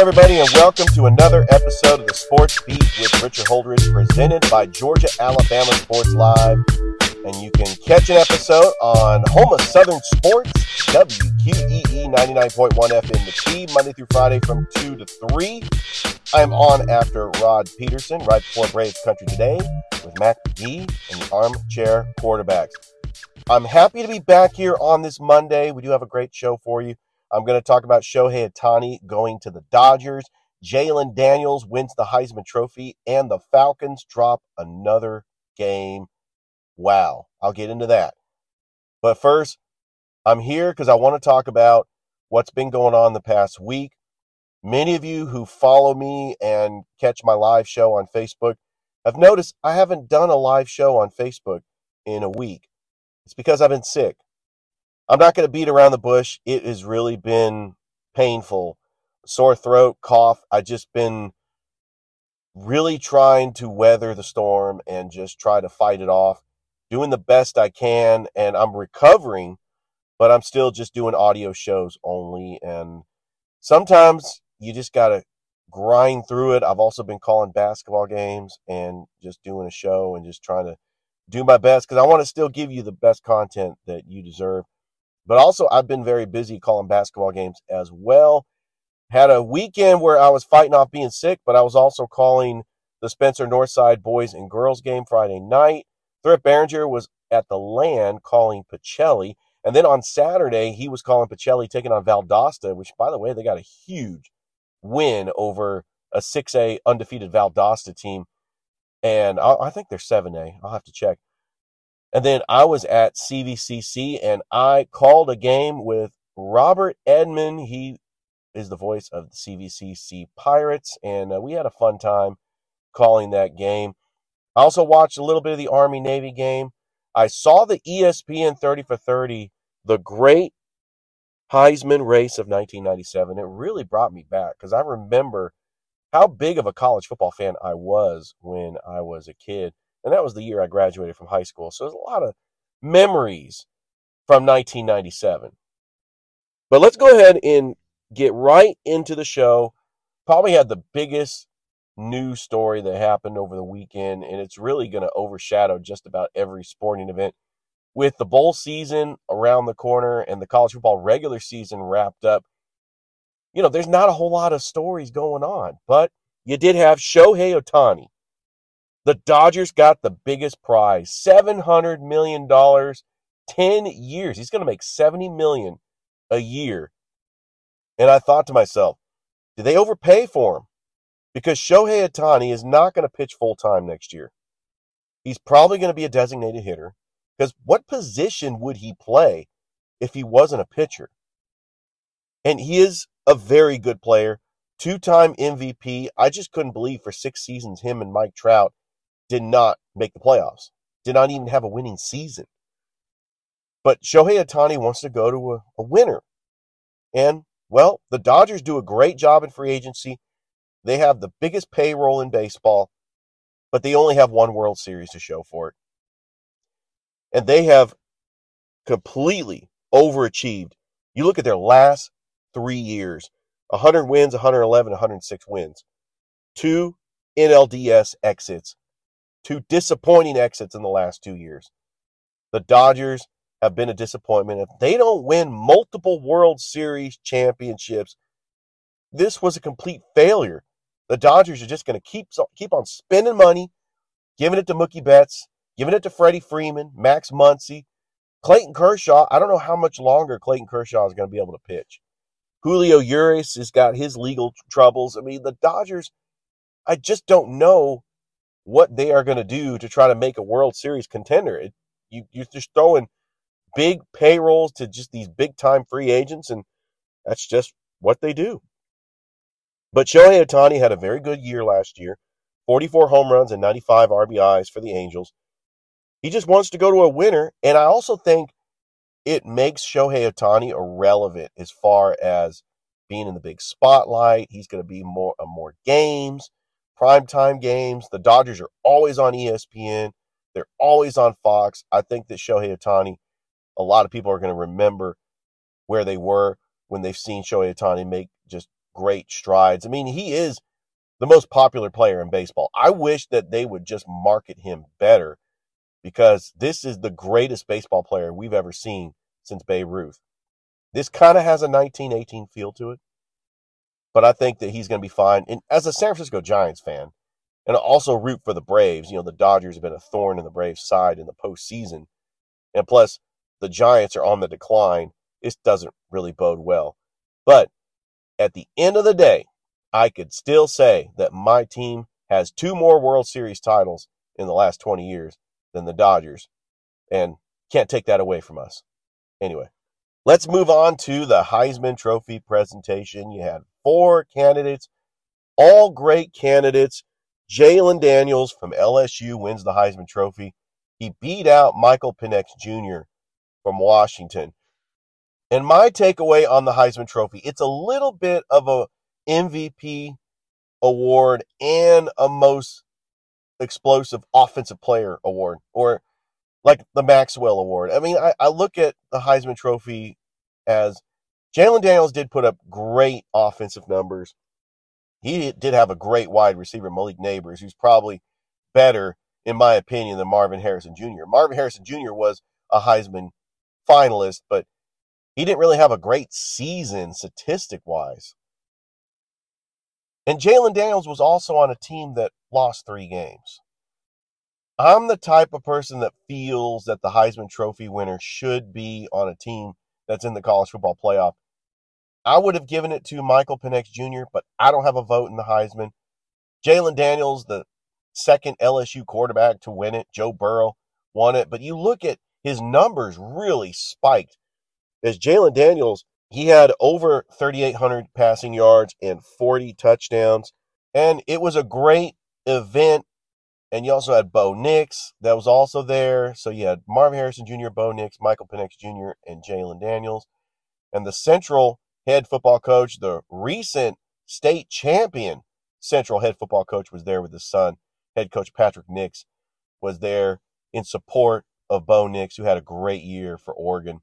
everybody, and welcome to another episode of the Sports Beat with Richard Holdridge, presented by Georgia Alabama Sports Live. And you can catch an episode on Homa Southern Sports, WQEE 99.1 FM the T, Monday through Friday from 2 to 3. I'm on after Rod Peterson, right before Braves Country Today, with Matt McGee and the Armchair Quarterbacks. I'm happy to be back here on this Monday. We do have a great show for you. I'm going to talk about Shohei Ohtani going to the Dodgers. Jalen Daniels wins the Heisman Trophy, and the Falcons drop another game. Wow. I'll get into that. But first, I'm here because I want to talk about what's been going on the past week. Many of you who follow me and catch my live show on Facebook have noticed I haven't done a live show on Facebook in a week. It's because I've been sick. I'm not going to beat around the bush. It has really been painful. Sore throat, cough. I've just been really trying to weather the storm and just try to fight it off, doing the best I can. And I'm recovering, but I'm still just doing audio shows only. And sometimes you just got to grind through it. I've also been calling basketball games and just doing a show and just trying to do my best because I want to still give you the best content that you deserve. But also, I've been very busy calling basketball games as well. Had a weekend where I was fighting off being sick, but I was also calling the Spencer Northside boys and girls game Friday night. Thurip Behringer was at the land calling Pacelli. And then on Saturday, he was calling Pacelli taking on Valdosta, which, by the way, they got a huge win over a 6A undefeated Valdosta team. And I, I think they're 7A. I'll have to check. And then I was at CVCC and I called a game with Robert Edmond. He is the voice of the CVCC Pirates, and uh, we had a fun time calling that game. I also watched a little bit of the Army Navy game. I saw the ESPN 30 for 30, the great Heisman race of 1997. It really brought me back because I remember how big of a college football fan I was when I was a kid. And that was the year I graduated from high school. So there's a lot of memories from 1997. But let's go ahead and get right into the show. Probably had the biggest news story that happened over the weekend, and it's really going to overshadow just about every sporting event. With the bowl season around the corner and the college football regular season wrapped up, you know, there's not a whole lot of stories going on, but you did have Shohei Ohtani the Dodgers got the biggest prize, $700 million, 10 years. He's going to make $70 million a year. And I thought to myself, did they overpay for him? Because Shohei Ohtani is not going to pitch full time next year. He's probably going to be a designated hitter. Because what position would he play if he wasn't a pitcher? And he is a very good player, two time MVP. I just couldn't believe for six seasons him and Mike Trout did not make the playoffs, did not even have a winning season. But Shohei Ohtani wants to go to a, a winner. And, well, the Dodgers do a great job in free agency. They have the biggest payroll in baseball, but they only have one World Series to show for it. And they have completely overachieved. You look at their last three years 100 wins, 111, 106 wins, two NLDS exits, two disappointing exits in the last two years. The Dodgers have been a disappointment. If they don't win multiple World Series championships, this was a complete failure. The Dodgers are just going to keep keep on spending money, giving it to Mookie Betts, giving it to Freddie Freeman, Max Muncy, Clayton Kershaw. I don't know how much longer Clayton Kershaw is going to be able to pitch. Julio Urias has got his legal troubles. I mean, the Dodgers, I just don't know what they are going to do to try to make a World Series contender. It, you, you're just throwing big payrolls to just these big time free agents, and that's just what they do. But Shohei Ohtani had a very good year last year 44 home runs and 95 RBIs for the Angels. He just wants to go to a winner, and I also think it makes Shohei Ohtani irrelevant as far as being in the big spotlight. He's going to be more uh, more games primetime games. The Dodgers are always on ESPN. They're always on Fox. I think that Shohei Ohtani, a lot of people are going to remember where they were when they've seen Shohei Ohtani make just great strides. I mean, he is the most popular player in baseball. I wish that they would just market him better because this is the greatest baseball player we've ever seen since Babe Ruth. This kind of has a 1918 feel to it, but I think that he's going to be fine. And as a San Francisco Giants fan, and also root for the Braves, you know, the Dodgers have been a thorn in the Braves' side in the postseason. And plus, the Giants are on the decline. This doesn't really bode well. But at the end of the day, I could still say that my team has two more World Series titles in the last 20 years than the Dodgers. And can't take that away from us. Anyway, let's move on to the Heisman Trophy presentation. You had four candidates, all great candidates. Jalen Daniels from LSU wins the Heisman Trophy. He beat out Michael Penix Jr. from Washington. And my takeaway on the Heisman Trophy, it's a little bit of a MVP award and a most explosive offensive player award, or like the Maxwell Award. I mean, I, I look at the Heisman Trophy as Jalon Daniels did put up great offensive numbers. He did have a great wide receiver, Malik Nabers, who's probably better, in my opinion, than Marvin Harrison Jr. Marvin Harrison Jr. was a Heisman finalist, but he didn't really have a great season statistic wise. And Jalen Daniels was also on a team that lost three games. I'm the type of person that feels that the Heisman Trophy winner should be on a team that's in the college football playoff. I would have given it to Michael Penix Jr., but I don't have a vote in the Heisman. Jalen Daniels, the second LSU quarterback to win it, Joe Burrow won it. But you look at his numbers really spiked as Jalen Daniels, he had over 3,800 passing yards and 40 touchdowns. And it was a great event. And you also had Bo Nix that was also there. So you had Marvin Harrison Jr., Bo Nix, Michael Penix Jr., and Jalon Daniels. And the Central head football coach, the recent state champion Central head football coach, was there with his son. Head coach Patrick Nix was there in support of Bo Nix, who had a great year for Oregon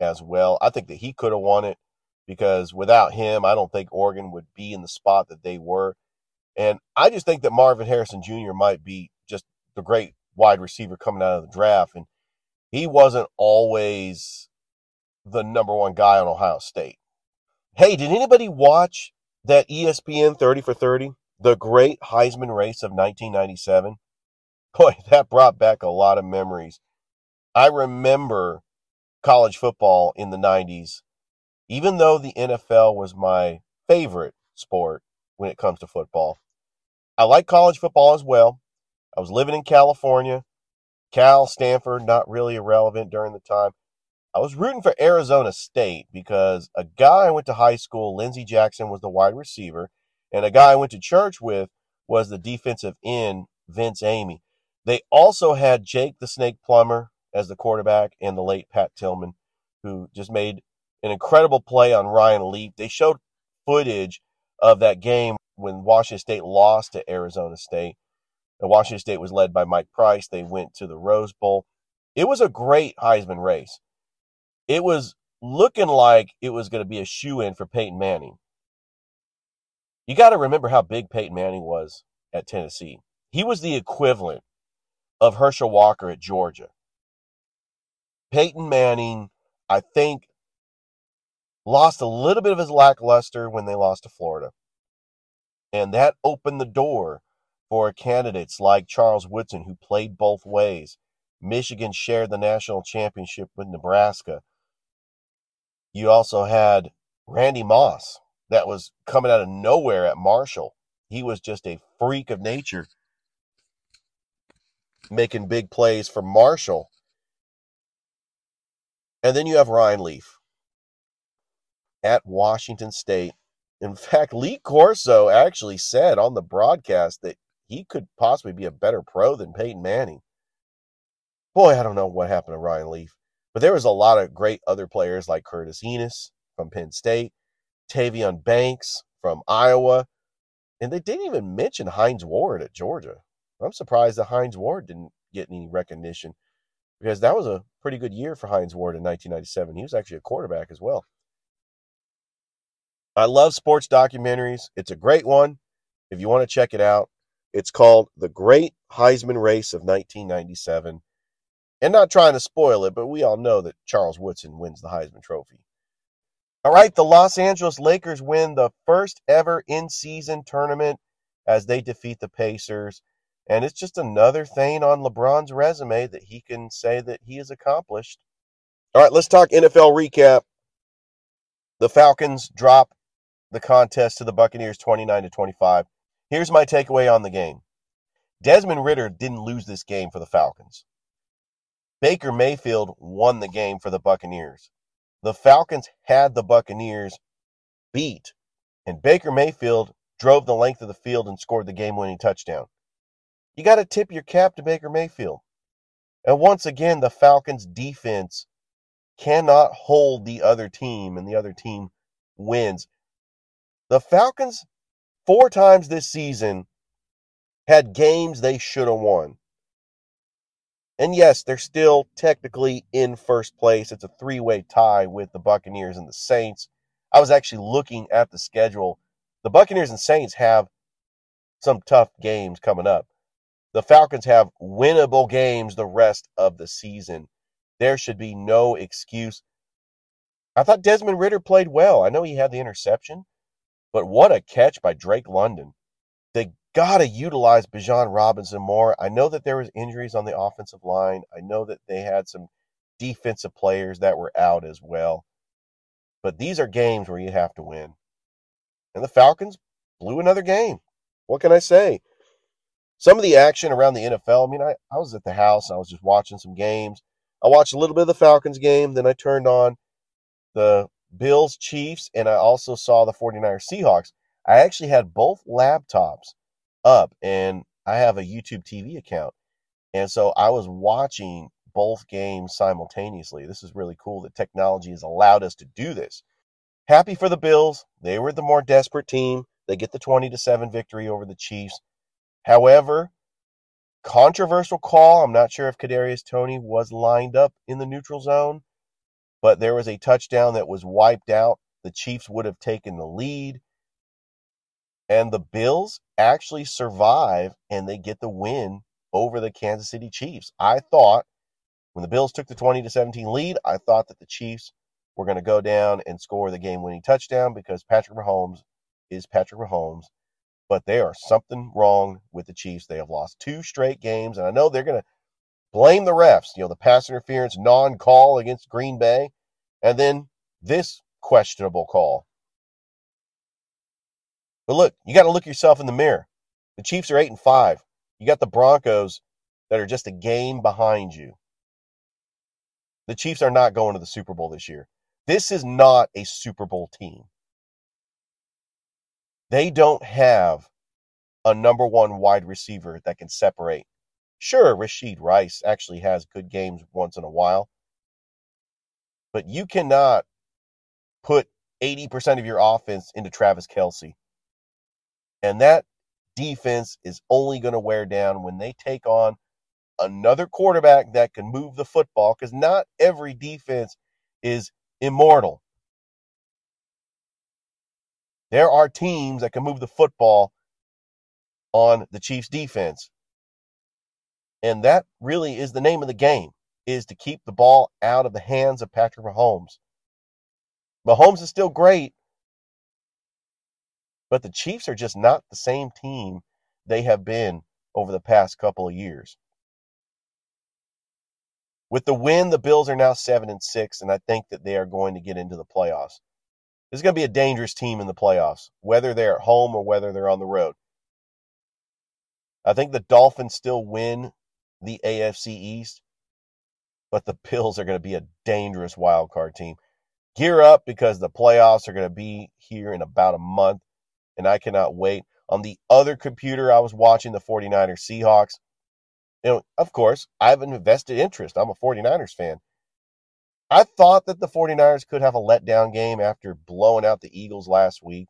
as well. I think that he could have won it because without him, I don't think Oregon would be in the spot that they were. And I just think that Marvin Harrison Jr. might be just the great wide receiver coming out of the draft. And he wasn't always the number one guy on Ohio State. Hey, did anybody watch that ESPN 30 for 30? The great Heisman race of 1997? Boy, that brought back a lot of memories. I remember college football in the 90s, even though the NFL was my favorite sport when it comes to football. I like college football as well. I was living in California. Cal, Stanford, not really irrelevant during the time. I was rooting for Arizona State because a guy I went to high school, Lindsey Jackson, was the wide receiver, and a guy I went to church with was the defensive end, Vince Amey. They also had Jake the Snake Plummer, as the quarterback and the late Pat Tillman, who just made an incredible play on Ryan Leaf. They showed footage of that game when Washington State lost to Arizona State. And Washington State was led by Mike Price. They went to the Rose Bowl. It was a great Heisman race. It was looking like it was going to be a shoe in for Peyton Manning. You got to remember how big Peyton Manning was at Tennessee. He was the equivalent of Herschel Walker at Georgia. Peyton Manning, I think, lost a little bit of his lackluster when they lost to Florida. And that opened the door for candidates like Charles Woodson, who played both ways. Michigan shared the national championship with Nebraska. You also had Randy Moss, that was coming out of nowhere at Marshall. He was just a freak of nature, making big plays for Marshall and then you have Ryan Leaf at Washington State. In fact, Lee Corso actually said on the broadcast that he could possibly be a better pro than Peyton Manning. Boy, I don't know what happened to Ryan Leaf, but there was a lot of great other players like Curtis Enis from Penn State, Tavian Banks from Iowa, and they didn't even mention Hines Ward at Georgia. I'm surprised that Hines Ward didn't get any recognition because that was a pretty good year for Hines Ward in 1997. He was actually a quarterback as well. I love sports documentaries. It's a great one. If you want to check it out, it's called The Great Heisman Race of 1997. And not trying to spoil it, but we all know that Charles Woodson wins the Heisman Trophy. All right, the Los Angeles Lakers win the first ever in season tournament as they defeat the Pacers. And it's just another thing on LeBron's resume that he can say that he has accomplished. All right, let's talk NFL recap. The Falcons drop the contest to the Buccaneers 29 to 25. Here's my takeaway on the game. Desmond Ridder didn't lose this game for the Falcons. Baker Mayfield won the game for the Buccaneers. The Falcons had the Buccaneers beat, and Baker Mayfield drove the length of the field and scored the game winning touchdown. You got to tip your cap to Baker Mayfield. And once again, the Falcons defense cannot hold the other team, and the other team wins. The Falcons, four times this season, had games they should have won. And yes, they're still technically in first place. It's a three way tie with the Buccaneers and the Saints. I was actually looking at the schedule. The Buccaneers and Saints have some tough games coming up. The Falcons have winnable games the rest of the season. There should be no excuse. I thought Desmond Ridder played well. I know he had the interception, but what a catch by Drake London. They got to utilize Bijan Robinson more. I know that there was injuries on the offensive line. I know that they had some defensive players that were out as well. But these are games where you have to win. And the Falcons blew another game. What can I say? Some of the action around the NFL, I mean, I, I was at the house I was just watching some games. I watched a little bit of the Falcons game, then I turned on the Bills Chiefs, and I also saw the 49ers Seahawks. I actually had both laptops up and I have a YouTube TV account. And so I was watching both games simultaneously. This is really cool that technology has allowed us to do this. Happy for the Bills. They were the more desperate team. They get the 20 to 7 victory over the Chiefs. However, controversial call. I'm not sure if Kadarius Toney was lined up in the neutral zone, but there was a touchdown that was wiped out. The Chiefs would have taken the lead. And the Bills actually survive and they get the win over the Kansas City Chiefs. I thought when the Bills took the 20 to 17 lead, I thought that the Chiefs were going to go down and score the game winning touchdown because Patrick Mahomes is Patrick Mahomes. But there are something wrong with the Chiefs. They have lost two straight games, and I know they're going to blame the refs, you know, the pass interference non call against Green Bay, and then this questionable call. But look, you got to look yourself in the mirror. The Chiefs are 8 and 5. You got the Broncos that are just a game behind you. The Chiefs are not going to the Super Bowl this year. This is not a Super Bowl team. They don't have a number one wide receiver that can separate. Sure, Rashee Rice actually has good games once in a while, but you cannot put 80% of your offense into Travis Kelce. and that defense is only going to wear down when they take on another quarterback that can move the football because not every defense is immortal. There are teams that can move the football on the Chiefs defense. And that really is the name of the game is to keep the ball out of the hands of Patrick Mahomes. Mahomes is still great, but the Chiefs are just not the same team they have been over the past couple of years. With the win, the Bills are now 7 and 6 and I think that they are going to get into the playoffs. This is going to be a dangerous team in the playoffs, whether they're at home or whether they're on the road. I think the Dolphins still win the AFC East, but the Bills are going to be a dangerous wild card team. Gear up because the playoffs are going to be here in about a month and I cannot wait. On the other computer, I was watching the 49ers Seahawks. You know, of course, I have an invested interest. I'm a 49ers fan. I thought that the 49ers could have a letdown game after blowing out the Eagles last week.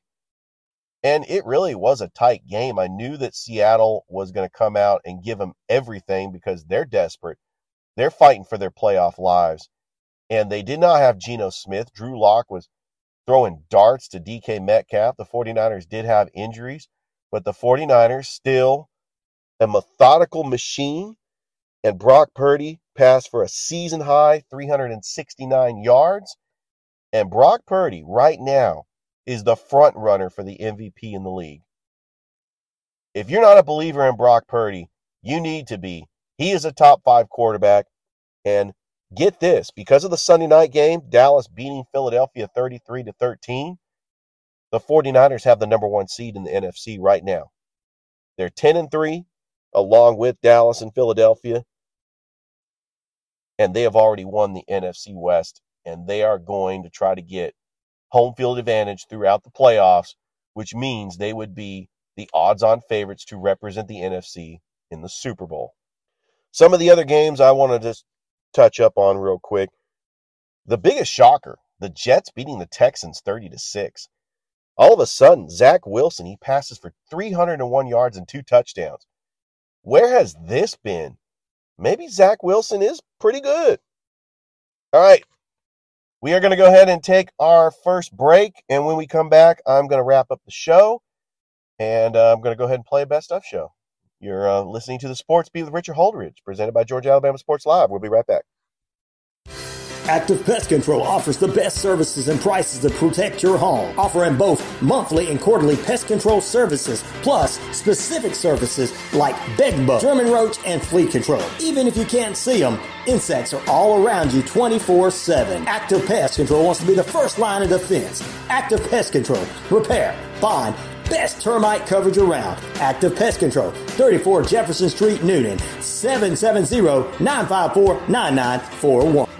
And it really was a tight game. I knew that Seattle was going to come out and give them everything because they're desperate. They're fighting for their playoff lives. And they did not have Geno Smith. Drew Lock was throwing darts to DK Metcalf. The 49ers did have injuries, but the 49ers still a methodical machine. And Brock Purdy passed for a season high 369 yards. And Brock Purdy right now is the front runner for the MVP in the league. If you're not a believer in Brock Purdy, you need to be. He is a top five quarterback. And get this because of the Sunday night game, Dallas beating Philadelphia 33 to 13, the 49ers have the number one seed in the NFC right now. They're 10 and 3, along with Dallas and Philadelphia. And they have already won the NFC West, and they are going to try to get home field advantage throughout the playoffs, which means they would be the odds on favorites to represent the NFC in the Super Bowl. Some of the other games I want to just touch up on real quick. The biggest shocker, the Jets beating the Texans 30 to 6. All of a sudden, Zach Wilson, he passes for 301 yards and two touchdowns. Where has this been? Maybe Zach Wilson is pretty good. All right. We are going to go ahead and take our first break. And when we come back, I'm going to wrap up the show. And uh, I'm going to go ahead and play a best of show. You're uh, listening to the Sports Beat with Richard Holdridge, presented by Georgia Alabama Sports Live. We'll be right back. Active Pest Control offers the best services and prices to protect your home, offering both monthly and quarterly pest control services, plus specific services like bed bug, German roach, and flea control. Even if you can't see them, insects are all around you 24 7. Active Pest Control wants to be the first line of defense. Active Pest Control, repair, bond, best termite coverage around. Active Pest Control, 34 Jefferson Street, Newton, 770 954 9941.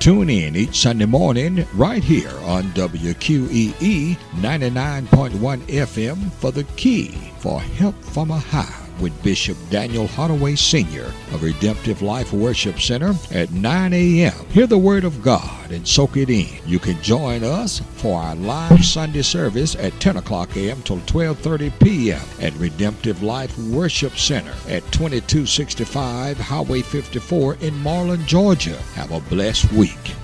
Tune in each Sunday morning right here on WQEE 99.1 FM for the key for help from a high with Bishop Daniel Hardaway Sr. of Redemptive Life Worship Center at 9 a.m. Hear the Word of God and soak it in. You can join us for our live Sunday service at 10 o'clock a.m. till 12.30 p.m. at Redemptive Life Worship Center at 2265 Highway 54 in Marlin, Georgia. Have a blessed week.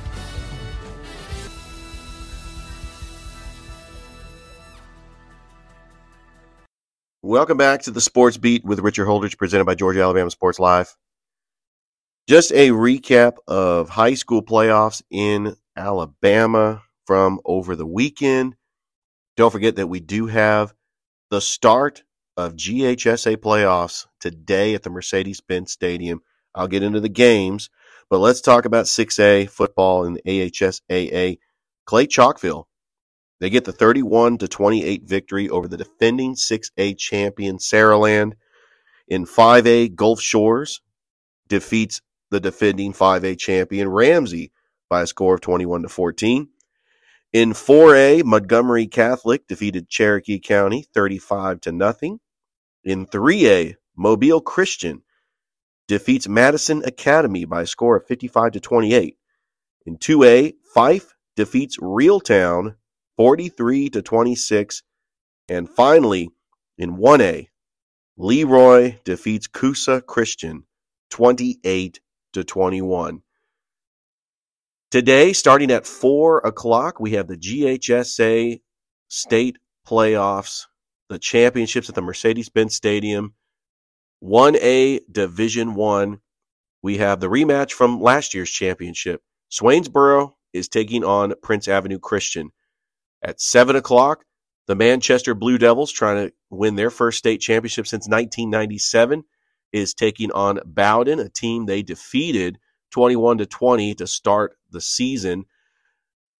Welcome back to the Sports Beat with Richard Holdridge, presented by Georgia Alabama Sports Live. Just a recap of high school playoffs in Alabama from over the weekend. Don't forget that we do have the start of GHSA playoffs today at the Mercedes Benz Stadium. I'll get into the games, but let's talk about 6A football and the AHSAA. Clay Chalkville they get the 31 to 28 victory over the defending 6A champion Saraland. In 5A, Gulf Shores defeats the defending 5A champion Ramsey by a score of 21 to 14. In 4A, Montgomery Catholic defeated Cherokee County 35 to nothing. In 3A, Mobile Christian defeats Madison Academy by a score of 55 to 28. In 2A, Fyffe defeats Reeltown 43 to 26. And finally, in 1A, Leroy defeats Coosa Christian 28 to 21. Today, starting at 4 o'clock, we have the GHSA state playoffs, the championships at the Mercedes Benz Stadium. 1A Division 1. We have the rematch from last year's championship. Swainsboro is taking on Prince Avenue Christian. At 7 o'clock, the Manchester Blue Devils, trying to win their first state championship since 1997, is taking on Bowdon, a team they defeated 21 to 20 to start the season.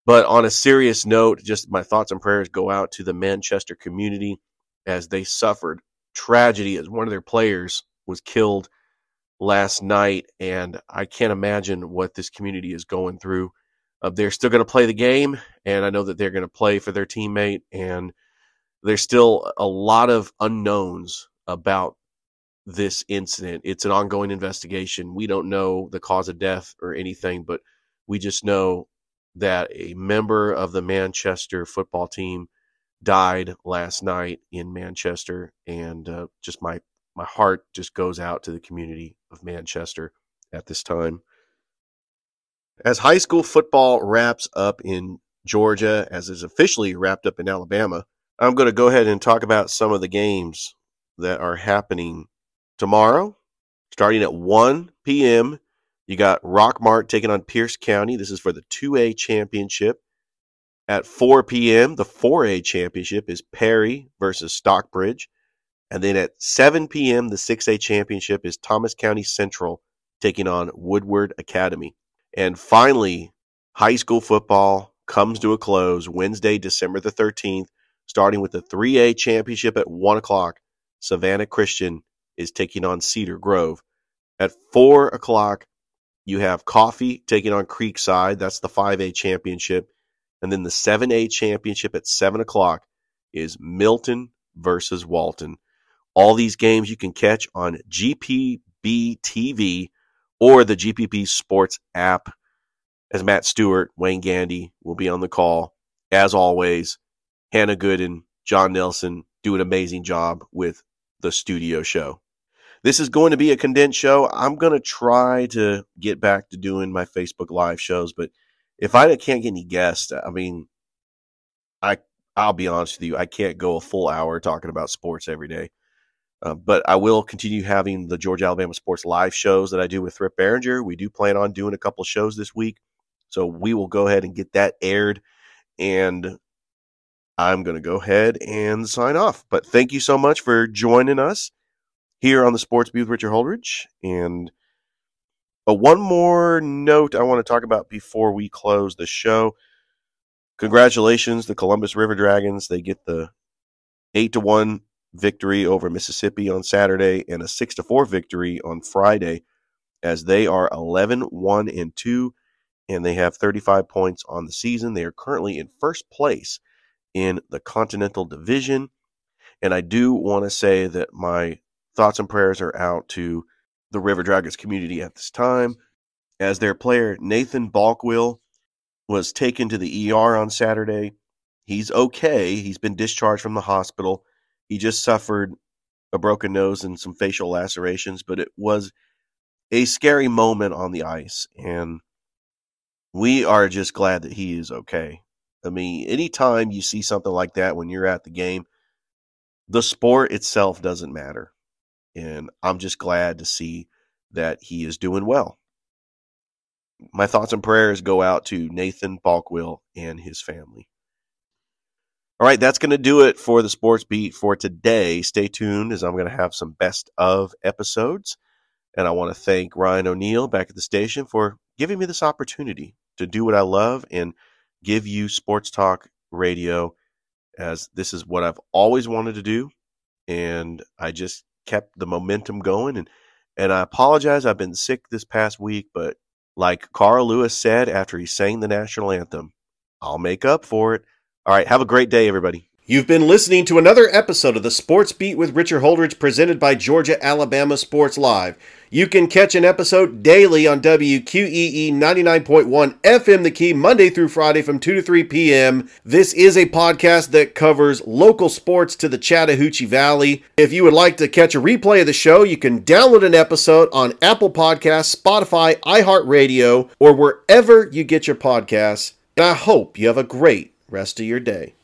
But on a serious note, just my thoughts and prayers go out to the Manchester community as they suffered tragedy as one of their players was killed last night. And I can't imagine what this community is going through. Uh, they're still going to play the game, and I know that they're going to play for their teammate. And there's still a lot of unknowns about this incident. It's an ongoing investigation. We don't know the cause of death or anything, but we just know that a member of the Manchester football team died last night in Manchester, and uh, just my my heart just goes out to the community of Manchester at this time. As high school football wraps up in Georgia, as is officially wrapped up in Alabama, I'm going to go ahead and talk about some of the games that are happening tomorrow, starting at 1 p.m. You got Rockmart taking on Pierce County. This is for the 2A championship. At 4 p.m., the 4A championship is Perry versus Stockbridge. And then at 7 p.m., the 6A championship is Thomas County Central taking on Woodward Academy. And finally, high school football comes to a close Wednesday, December the 13th, starting with the 3A championship at 1 o'clock. Savannah Christian is taking on Cedar Grove. At 4 o'clock, you have Coffee taking on Creekside. That's the 5A championship. And then the 7A championship at 7 o'clock is Milton versus Walton. All these games you can catch on GPB TV or the GPB Sports app. As Matt Stewart, Wayne Gandy will be on the call. As always, Hannah Gooden, John Nelson do an amazing job with the studio show. This is going to be a condensed show. I'm going to try to get back to doing my Facebook live shows, but if I can't get any guests, I mean, I I'll be honest with you, I can't go a full hour talking about sports every day. Uh, but I will continue having the Georgia Alabama Sports live shows that I do with Thrift Barringer. We do plan on doing a couple shows this week, so we will go ahead and get that aired. And I'm going to go ahead and sign off. But thank you so much for joining us here on the Sports Beat with Richard Holdridge. And but one more note I want to talk about before we close the show. Congratulations, the Columbus River Dragons. They get the eight to one victory over Mississippi on Saturday and a six to four victory on Friday, as they are 11 1 and 2, and they have 35 points on the season. They are currently in first place in the Continental Division. And I do want to say that my thoughts and prayers are out to the River Dragons community at this time, as their player Nathan Balkwill was taken to the ER on Saturday. He's okay. He's been discharged from the hospital. He just suffered a broken nose and some facial lacerations, but it was a scary moment on the ice. And we are just glad that he is okay. I mean, anytime you see something like that when you're at the game, the sport itself doesn't matter. And I'm just glad to see that he is doing well. My thoughts and prayers go out to Nathan Balkwill and his family. All right, that's going to do it for the sports beat for today. Stay tuned as I'm going to have some best of episodes. And I want to thank Ryan O'Neill back at the station for giving me this opportunity to do what I love and give you sports talk radio, as this is what I've always wanted to do. And I just kept the momentum going. And, and I apologize. I've been sick this past week, but like Carl Lewis said after he sang the national anthem, I'll make up for it. All right. Have a great day, everybody. You've been listening to another episode of the Sports Beat with Richard Holdridge presented by Georgia Alabama Sports Live. You can catch an episode daily on WQEE 99.1 FM The Key Monday through Friday from 2 to 3 p.m. This is a podcast that covers local sports to the Chattahoochee Valley. If you would like to catch a replay of the show, you can download an episode on Apple Podcasts, Spotify, iHeartRadio, or wherever you get your podcasts. And I hope you have a great rest of your day.